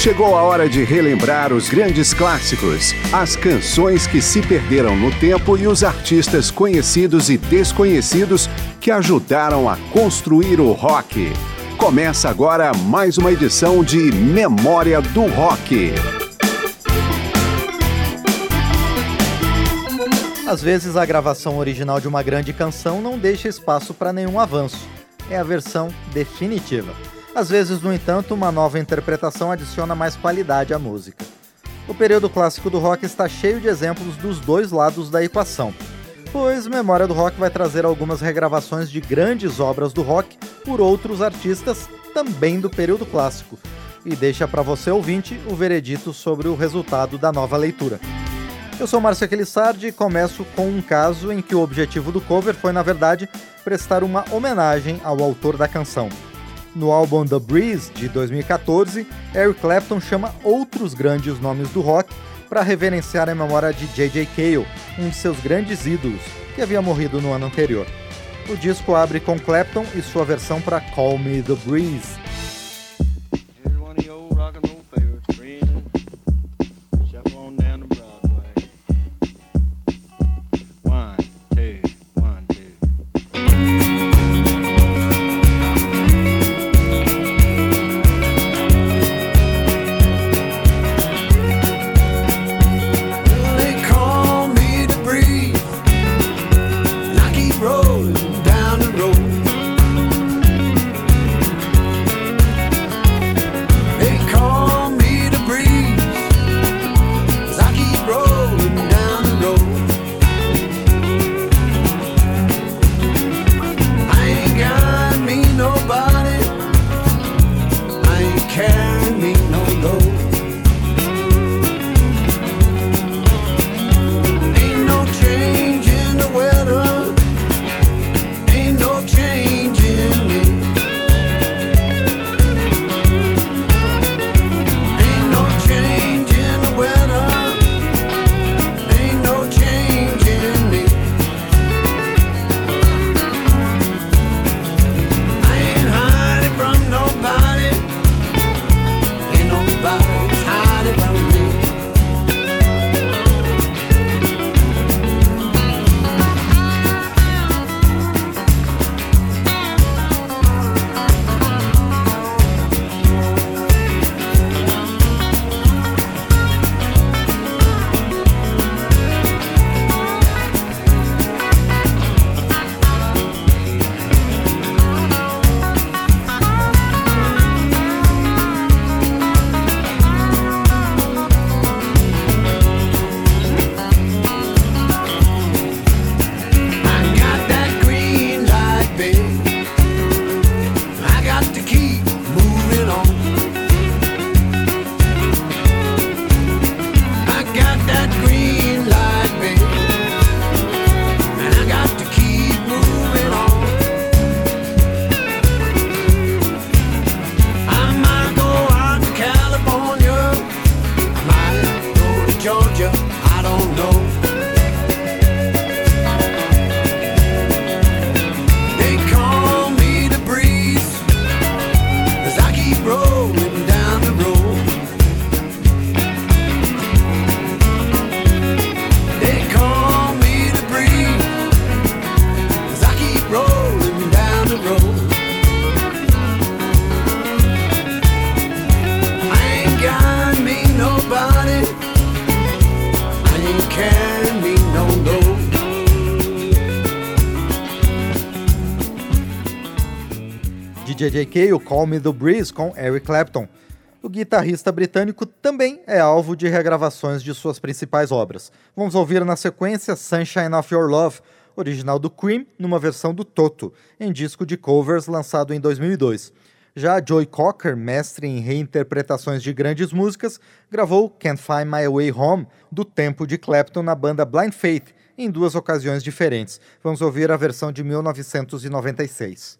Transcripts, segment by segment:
Chegou a hora de relembrar os grandes clássicos, as canções que se perderam no tempo e os artistas conhecidos e desconhecidos que ajudaram a construir o rock. Começa agora mais uma edição de Memória do Rock. Às vezes a gravação original de uma grande canção não deixa espaço para nenhum avanço. É a versão definitiva. Às vezes, no entanto, uma nova interpretação adiciona mais qualidade à música. O período clássico do rock está cheio de exemplos dos dois lados da equação, pois Memória do Rock vai trazer algumas regravações de grandes obras do rock por outros artistas também do período clássico, e deixa para você ouvinte o veredito sobre o resultado da nova leitura. Eu sou Márcio Aquilissardi e começo com um caso em que o objetivo do cover foi, na verdade, prestar uma homenagem ao autor da canção. No álbum The Breeze, de 2014, Eric Clapton chama outros grandes nomes do rock para reverenciar a memória de J.J. Cale, um de seus grandes ídolos, que havia morrido no ano anterior. O disco abre com Clapton e sua versão para Call Me The Breeze, JJK, o Call Me The Breeze, com Eric Clapton. O guitarrista britânico também é alvo de regravações de suas principais obras. Vamos ouvir na sequência Sunshine of Your Love, original do Cream, numa versão do Toto, em disco de covers lançado em 2002. Já Joy Cocker, mestre em reinterpretações de grandes músicas, gravou Can't Find My Way Home, do tempo de Clapton na banda Blind Faith, em duas ocasiões diferentes. Vamos ouvir a versão de 1996.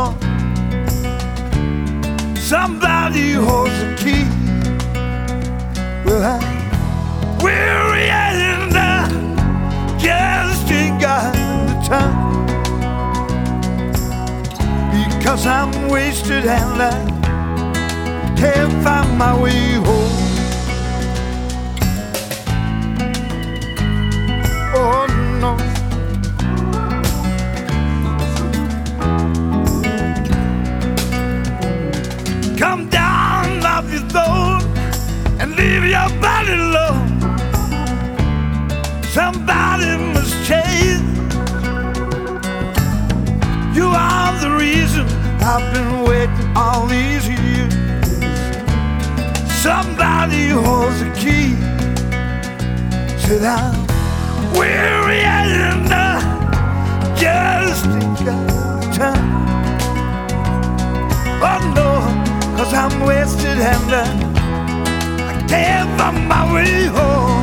so. Somebody holds the key. Well, I'm weary and I just ain't got the time. Because I'm wasted and I can't find my way home. I've been waiting all these years. Somebody holds the key. Said I'm weary and just ain't got time. Oh no, cause I'm wasted and I, I can't find my way home.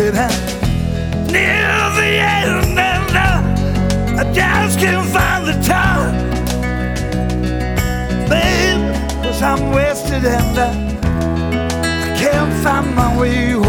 Said I'm near the end and uh, I just can't find the time. Babe, cause I'm wasted and uh, I can't find my way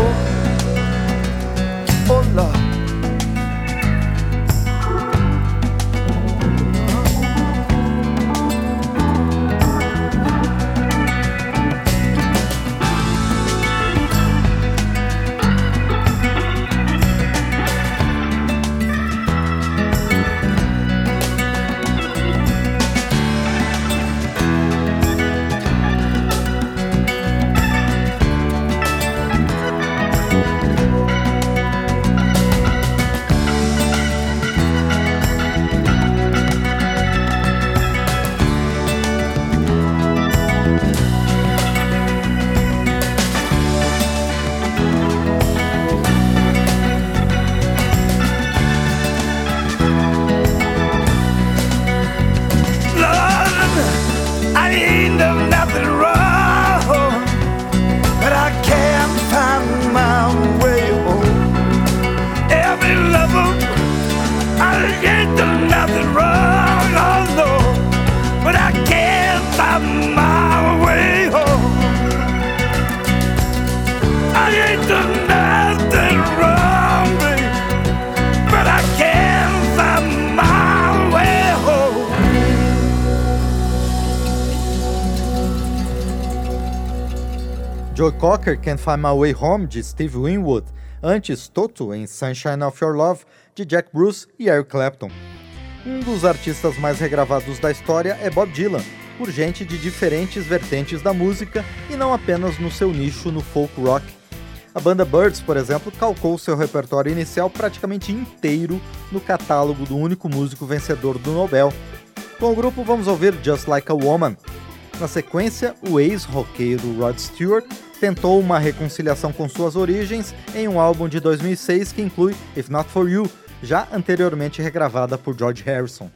Cocker Can't Find My Way Home, de Steve Winwood, antes Toto em Sunshine of Your Love, de Jack Bruce e Eric Clapton. Um dos artistas mais regravados da história é Bob Dylan, por gente de diferentes vertentes da música e não apenas no seu nicho no folk rock. A banda Birds, por exemplo, calcou seu repertório inicial praticamente inteiro no catálogo do único músico vencedor do Nobel. Com o grupo vamos ouvir Just Like a Woman. Na sequência, o ex-roqueiro Rod Stewart tentou uma reconciliação com suas origens em um álbum de 2006 que inclui If Not For You, já anteriormente regravada por George Harrison.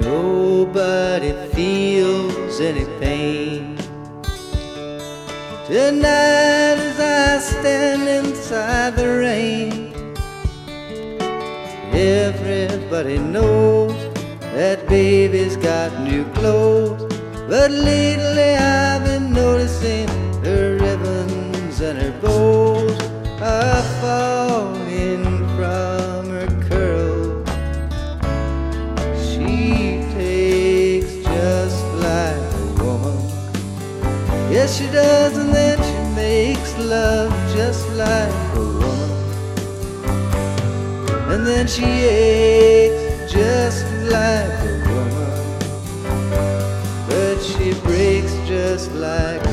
Nobody feels any pain tonight as I stand inside the rain. Everybody knows that baby's got new clothes, but lately I've been noticing her ribbons and her bows are falling from her curls. She takes just like a woman. Yes, she does, and then she makes love just like a woman. And then she aches just like a woman. But she breaks just like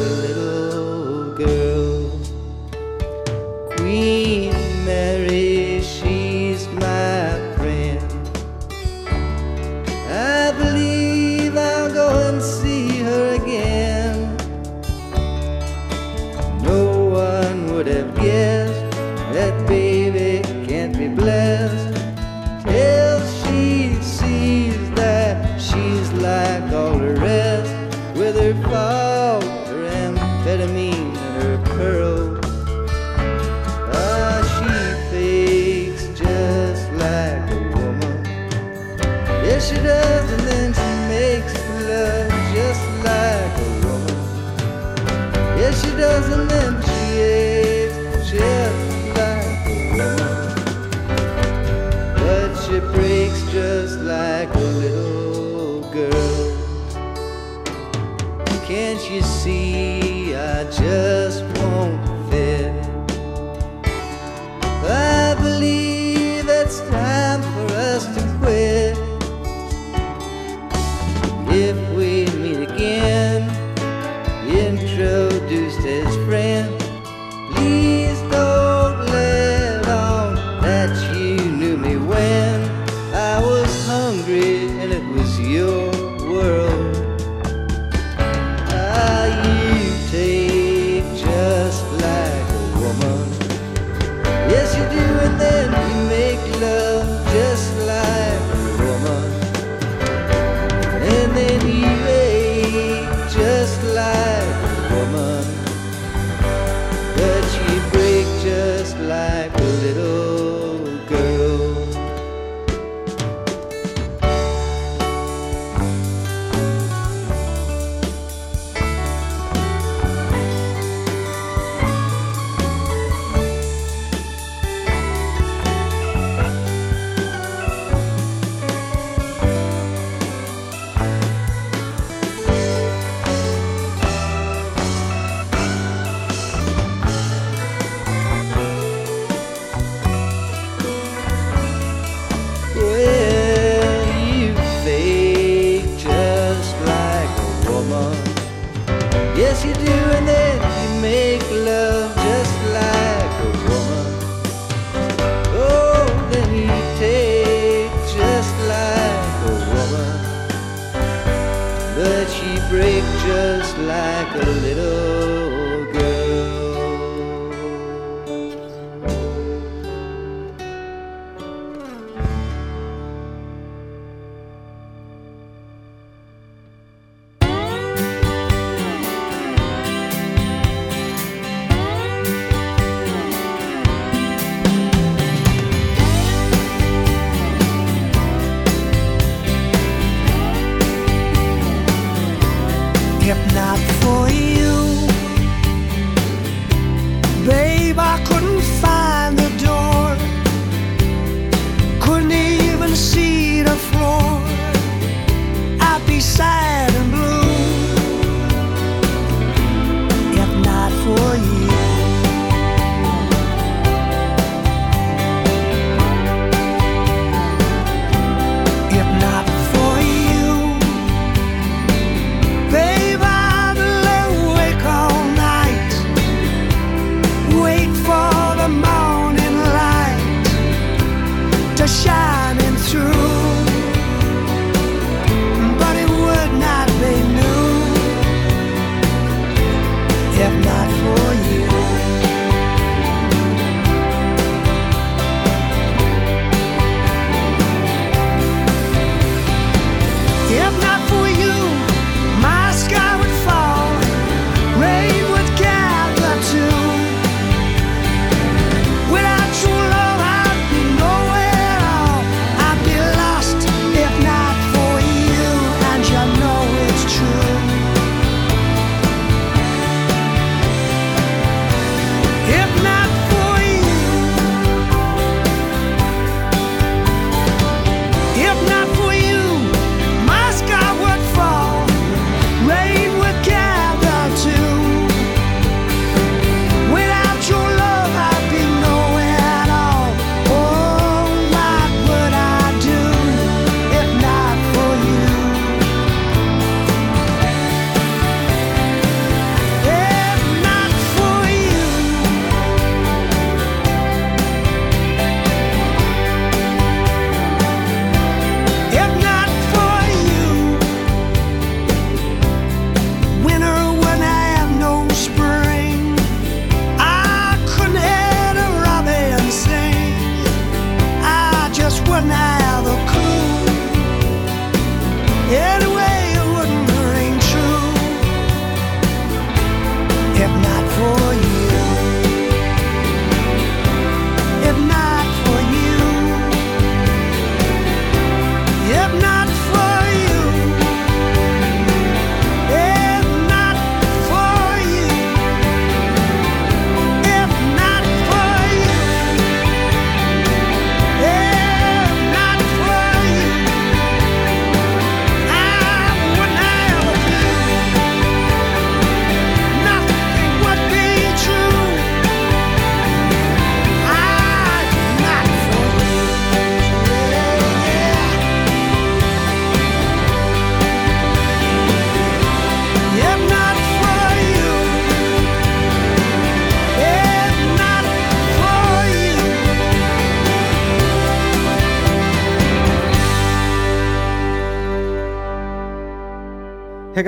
a little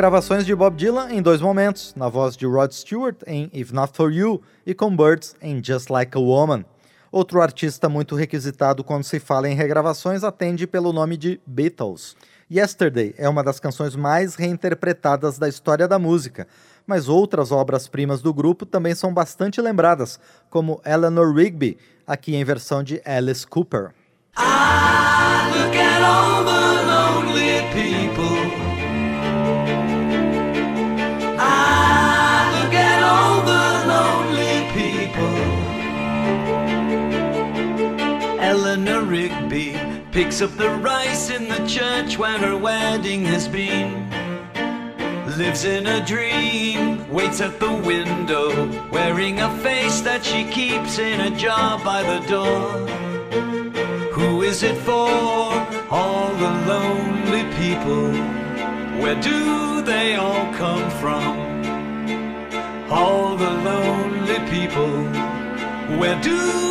Regravações de Bob Dylan em dois momentos, na voz de Rod Stewart em If Not For You e com Birds em Just Like a Woman. Outro artista muito requisitado quando se fala em regravações atende pelo nome de Beatles. Yesterday é uma das canções mais reinterpretadas da história da música, mas outras obras-primas do grupo também são bastante lembradas, como Eleanor Rigby, aqui em versão de Alice Cooper. Picks up the rice in the church where her wedding has been. Lives in a dream, waits at the window, wearing a face that she keeps in a jar by the door. Who is it for? All the lonely people. Where do they all come from? All the lonely people. Where do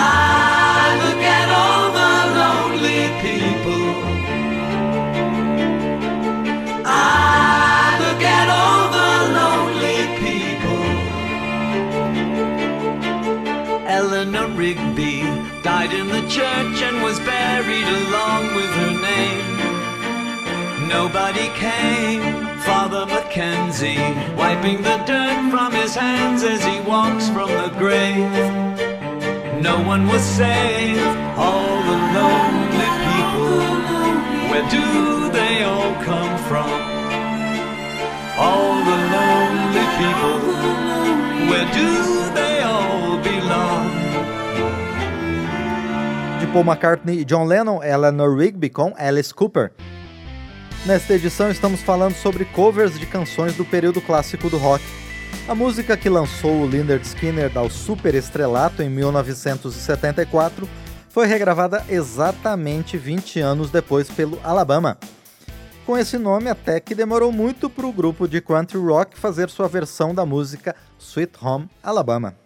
I look at all the lonely people. I look at all the lonely people. Eleanor Rigby died in the church and was buried along with her name. Nobody came Father Mackenzie, wiping the dirt from his hands as he walks from the grave. No one was saved, all the lonely people. Where do they all come from? All the lonely people. Where do they all belong? De Paul McCartney e John Lennon, Eleanor Rigby com Alice Cooper. Nesta edição estamos falando sobre covers de canções do período clássico do rock. A música que lançou o Lynyrd Skynyrd ao super estrelato em 1974 foi regravada exatamente 20 anos depois pelo Alabama. Com esse nome até que demorou muito para o grupo de country rock fazer sua versão da música Sweet Home Alabama.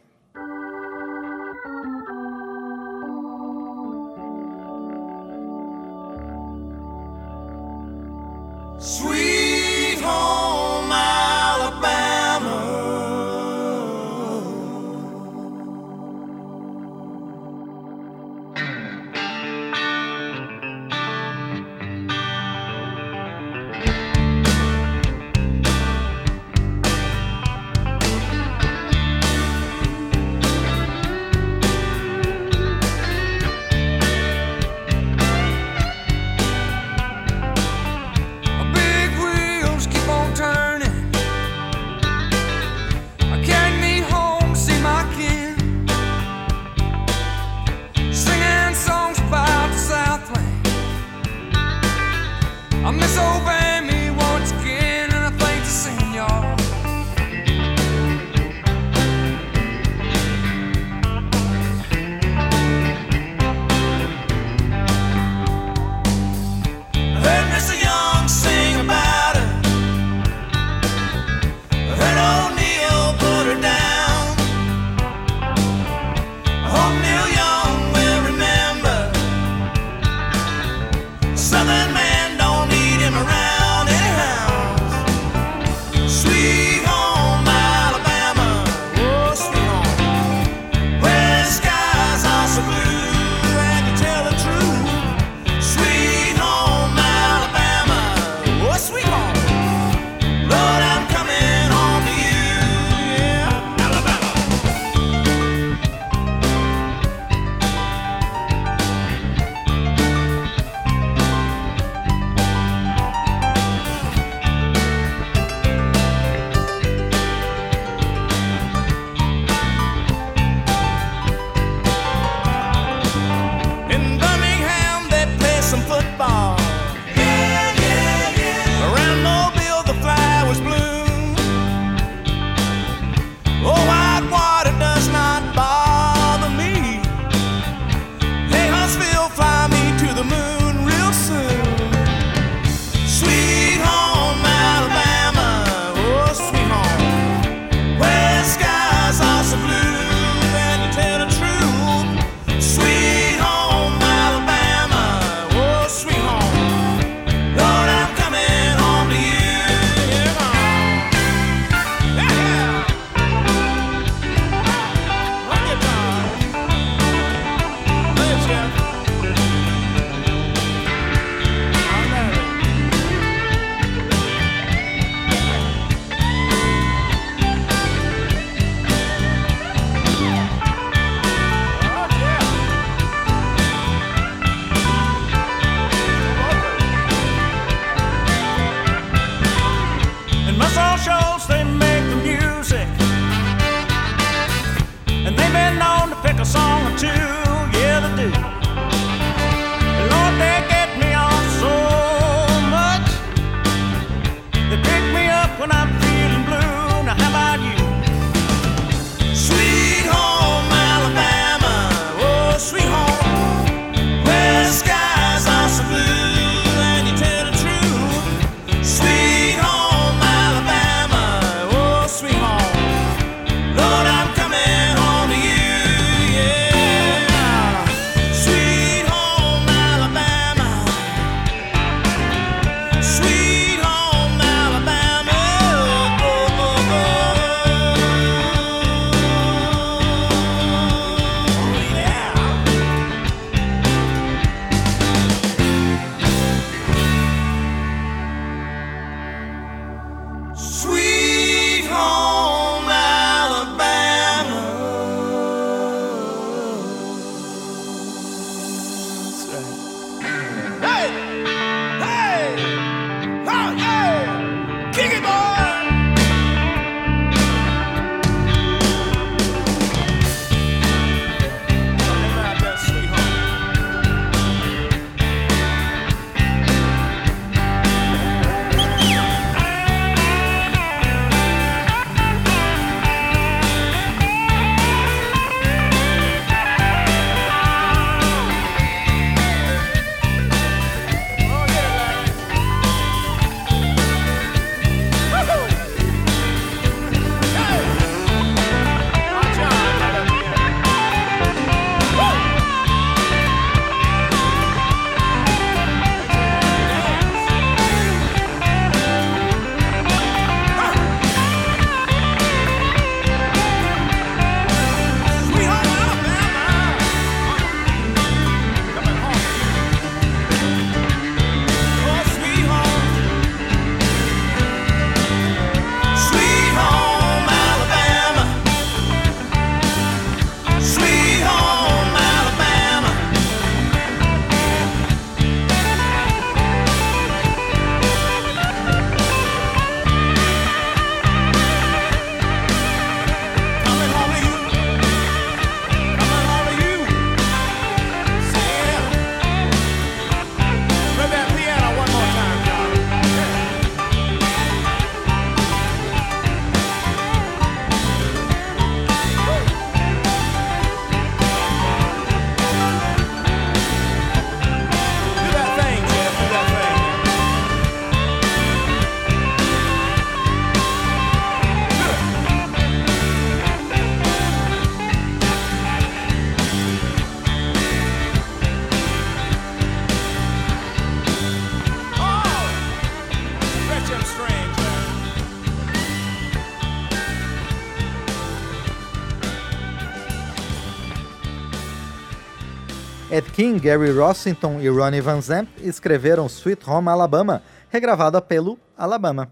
Gary Rossington e Ronnie Van Zant escreveram Sweet Home Alabama, regravada pelo Alabama.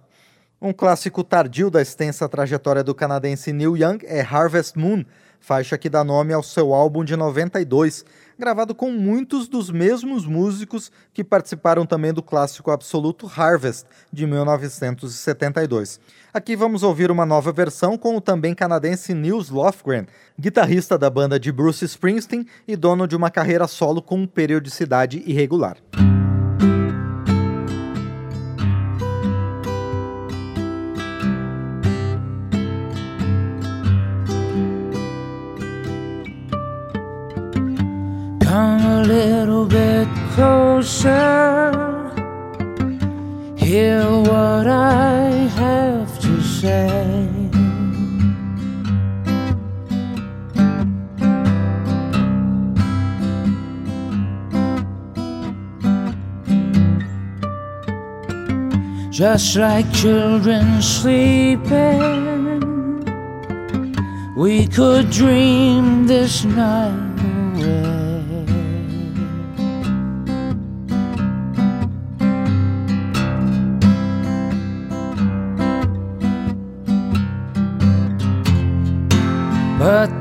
Um clássico tardio da extensa trajetória do canadense Neil Young é Harvest Moon, faixa que dá nome ao seu álbum de 92, gravado com muitos dos mesmos músicos que participaram também do clássico absoluto Harvest, de 1972. Aqui vamos ouvir uma nova versão com o também canadense Nils Lofgren, guitarrista da banda de Bruce Springsteen e dono de uma carreira solo com periodicidade irregular. Closer. Hear what I have to say. Just like children sleeping, we could dream this night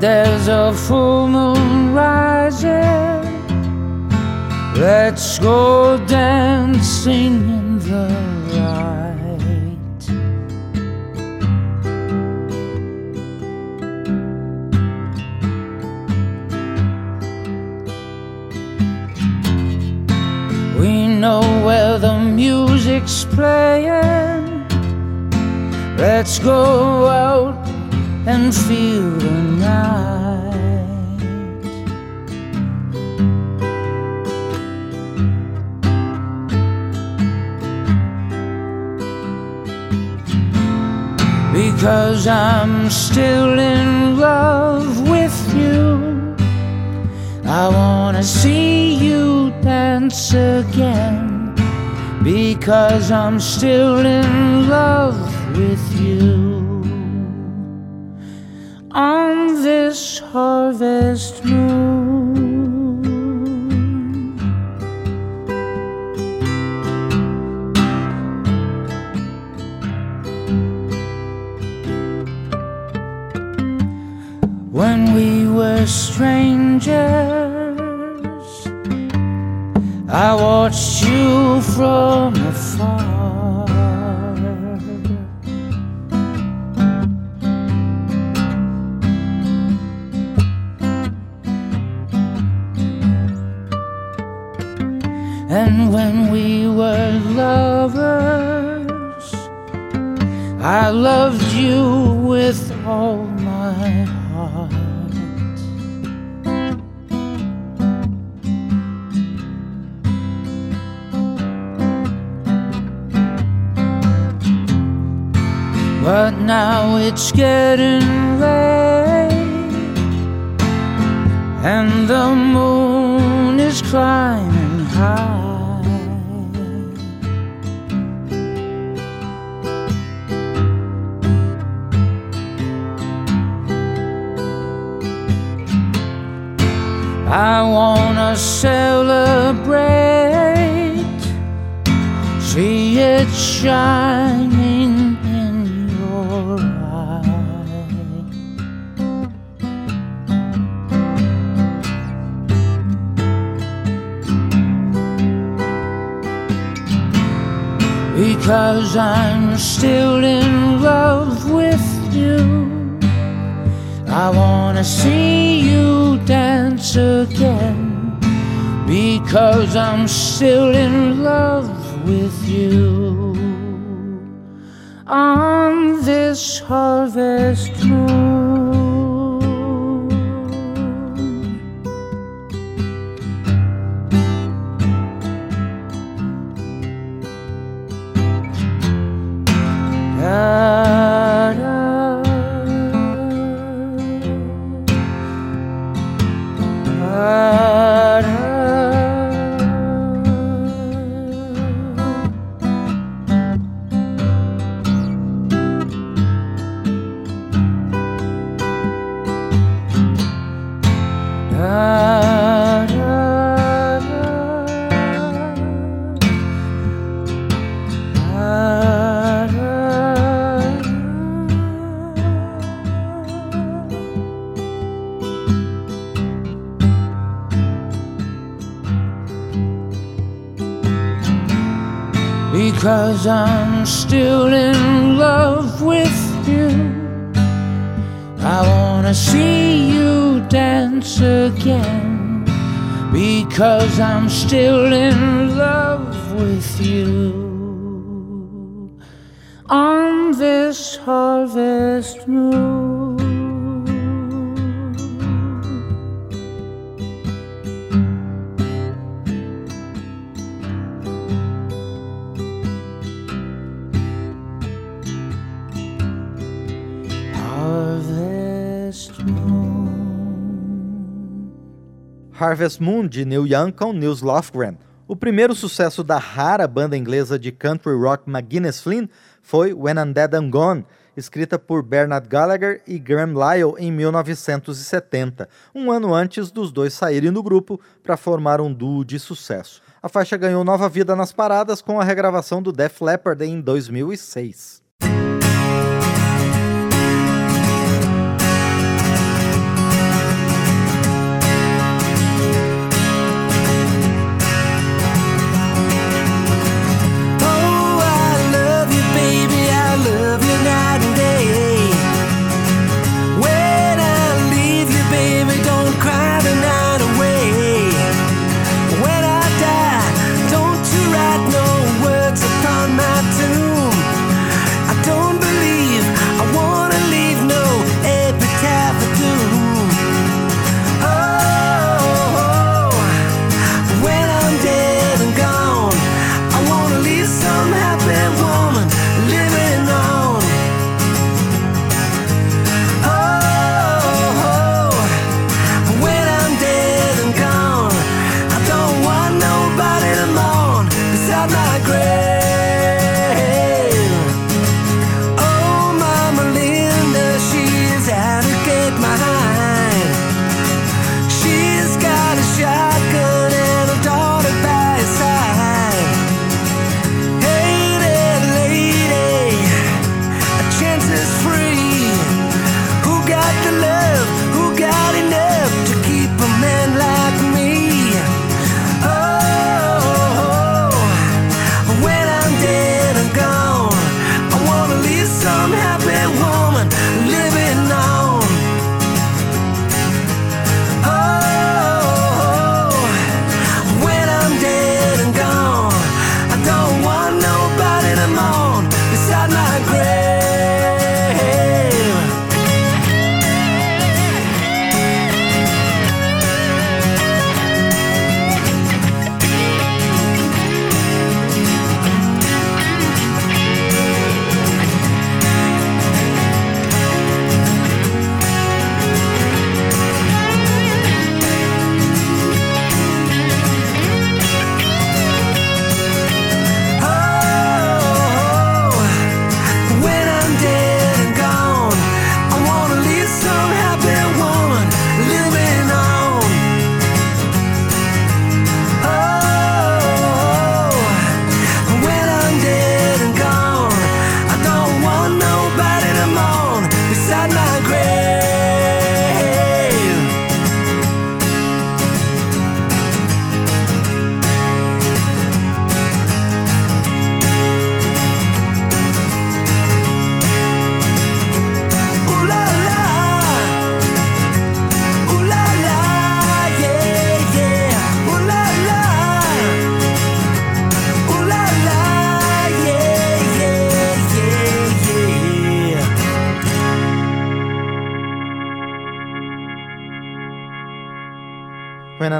there's a full moon rising. Let's go dancing in the light. We know where the music's playing. Let's go out and feel the night. Because I'm still in love with you. I wanna see you dance again. Because I'm still in love with you on this harvest moon. When we were strangers, I watched you from afar. When we were lovers, I loved you with all my heart. But now it's getting late, and the moon is climbing high. I wanna celebrate, see it shining in your eye. Because I'm still in love. I wanna see you dance again because I'm still in love with you on this harvest moon. I'm still in love with you. I wanna see you dance again because I'm still in love with you. On this harvest moon. Harvest Moon de Neil Young com Nils Lofgren. O primeiro sucesso da rara banda inglesa de country rock McGuinness Flynn foi When I'm Dead I'm Gone, escrita por Bernard Gallagher e Graham Lyle em 1970, um ano antes dos dois saírem do grupo para formar um duo de sucesso. A faixa ganhou nova vida nas paradas com a regravação do Def Leppard em 2006.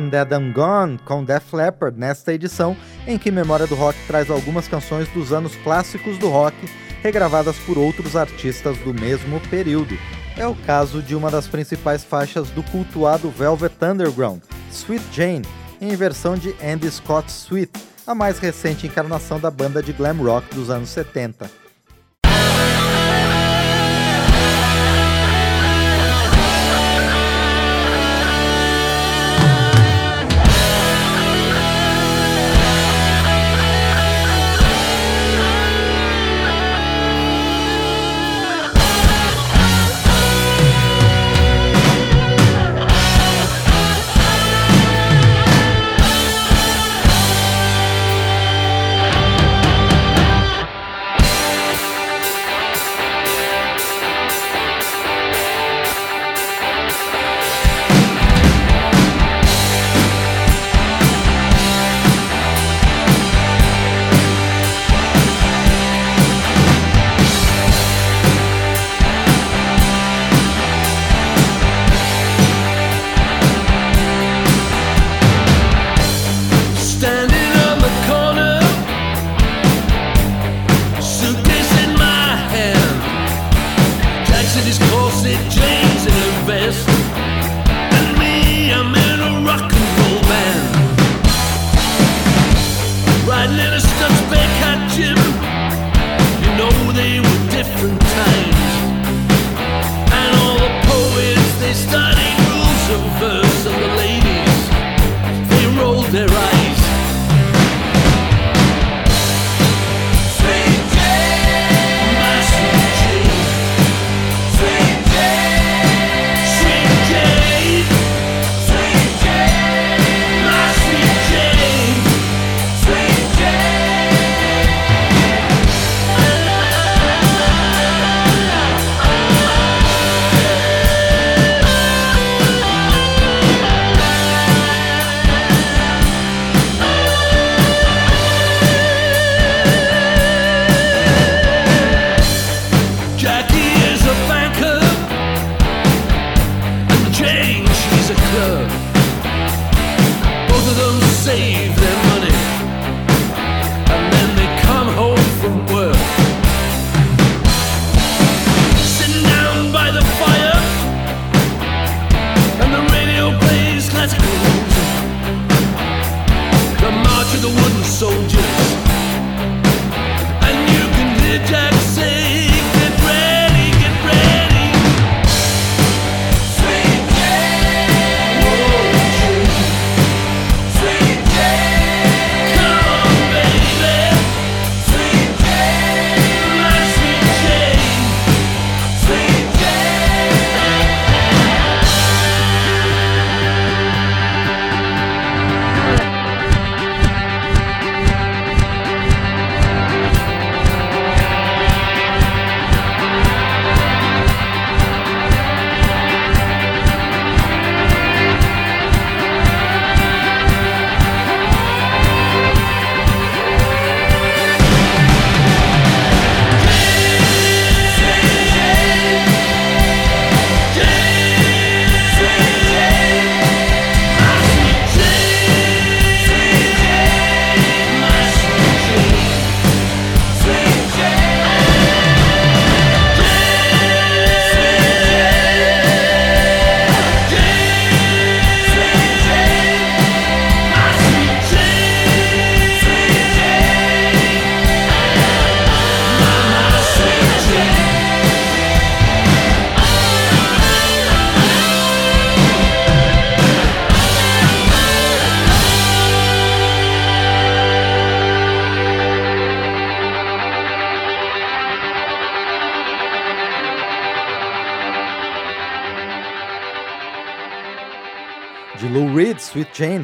Dead I'm Gone, com Def Leppard, nesta edição em que Memória do Rock traz algumas canções dos anos clássicos do rock, regravadas por outros artistas do mesmo período. É o caso de uma das principais faixas do cultuado Velvet Underground, Sweet Jane, em versão de Andy Scott Sweet, a mais recente encarnação da banda de glam rock dos anos 70.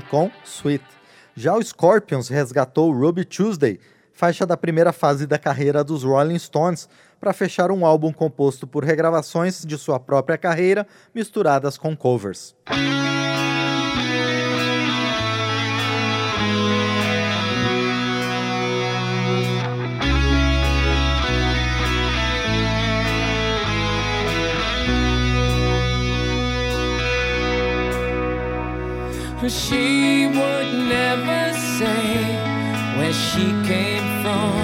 com Sweet. Já o Scorpions resgatou Ruby Tuesday, faixa da primeira fase da carreira dos Rolling Stones, para fechar um álbum composto por regravações de sua própria carreira misturadas com covers. she would never say where she came from.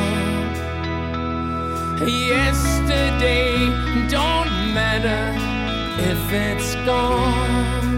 Yesterday don't matter if it's gone.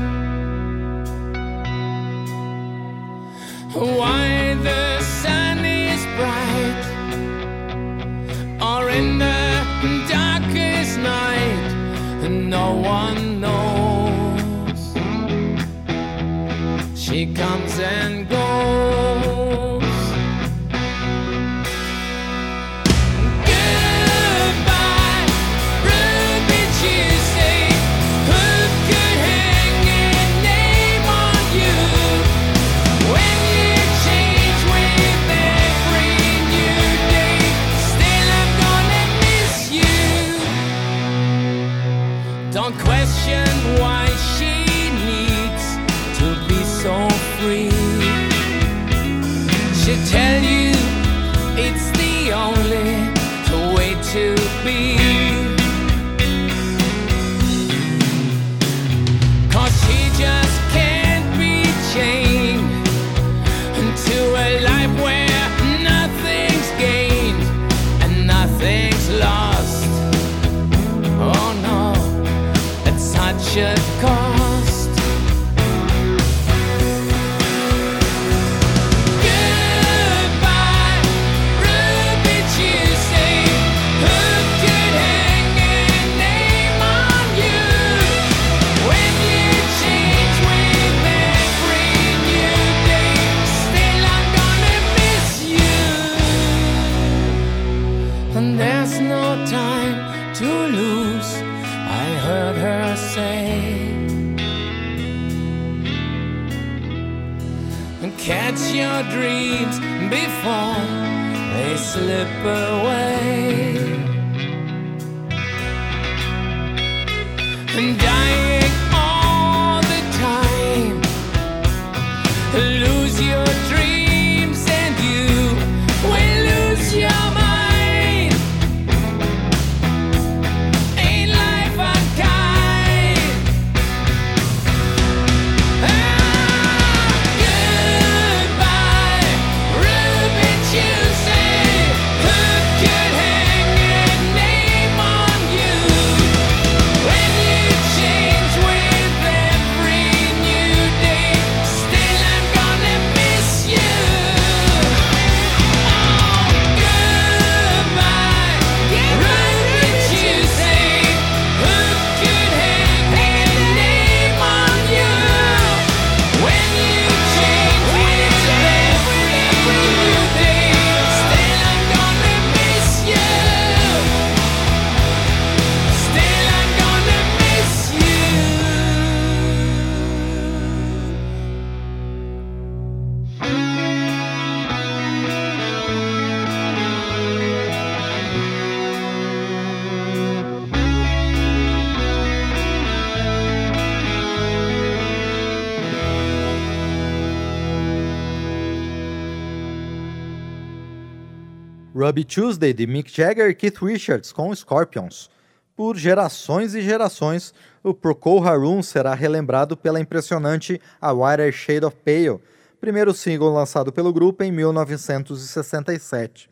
Ruby Tuesday de Mick Jagger e Keith Richards com Scorpions. Por gerações e gerações, o Procol Harum será relembrado pela impressionante A Whiter Shade of Pale, primeiro single lançado pelo grupo em 1967.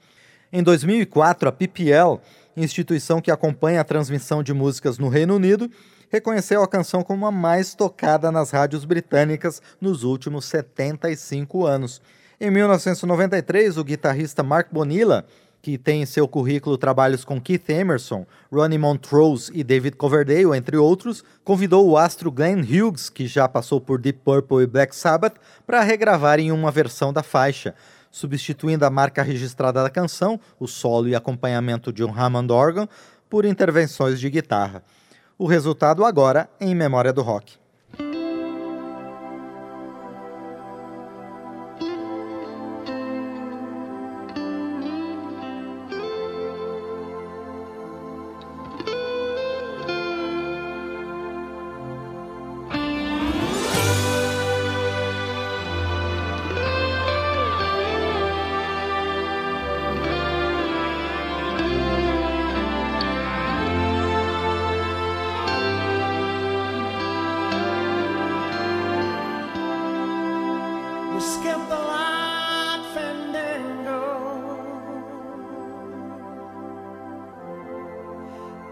Em 2004, a PPL, instituição que acompanha a transmissão de músicas no Reino Unido, reconheceu a canção como a mais tocada nas rádios britânicas nos últimos 75 anos. Em 1993, o guitarrista Mark Bonilla, que tem em seu currículo trabalhos com Keith Emerson, Ronnie Montrose e David Coverdale, entre outros, convidou o astro Glenn Hughes, que já passou por Deep Purple e Black Sabbath, para regravarem uma versão da faixa, substituindo a marca registrada da canção, o solo e acompanhamento de um Hammond organ, por intervenções de guitarra. O resultado agora em memória do rock.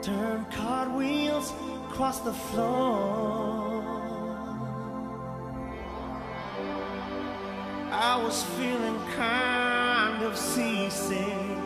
Turn cartwheels across the floor. I was feeling kind of seasick.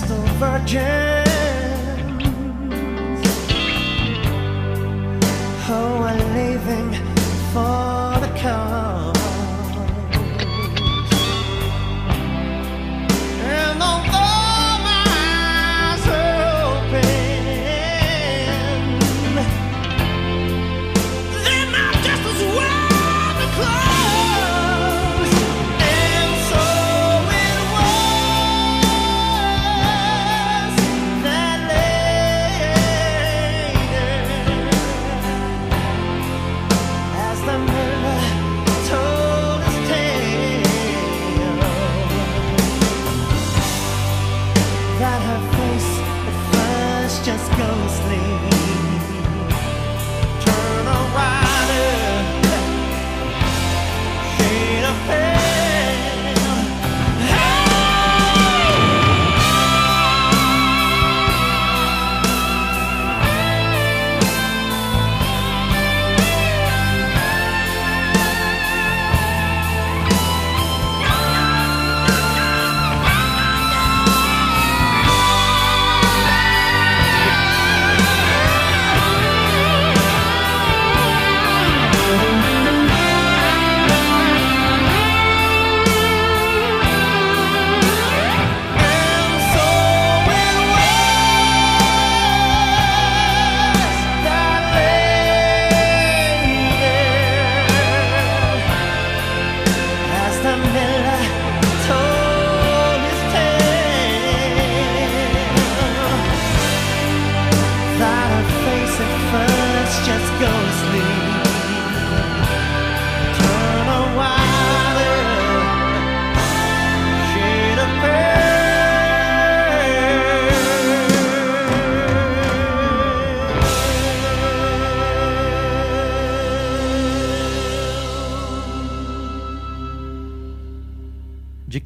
The virgin.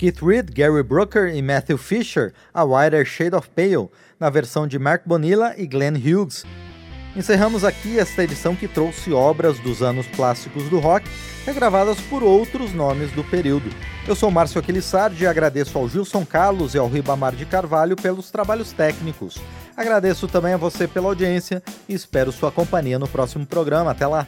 Keith Reed, Gary Brooker e Matthew Fisher, A Wider Shade of Pale, na versão de Mark Bonilla e Glenn Hughes. Encerramos aqui esta edição que trouxe obras dos anos clássicos do rock, regravadas por outros nomes do período. Eu sou Márcio Aquilissardi e agradeço ao Gilson Carlos e ao Ribamar de Carvalho pelos trabalhos técnicos. Agradeço também a você pela audiência e espero sua companhia no próximo programa. Até lá!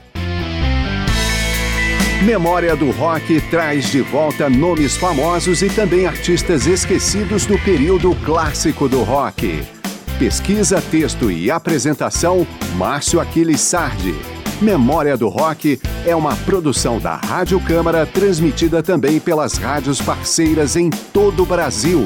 Memória do Rock traz de volta nomes famosos e também artistas esquecidos do período clássico do rock. Pesquisa, texto e apresentação, Márcio Aquiles Sardi. Memória do Rock é uma produção da Rádio Câmara, transmitida também pelas rádios parceiras em todo o Brasil.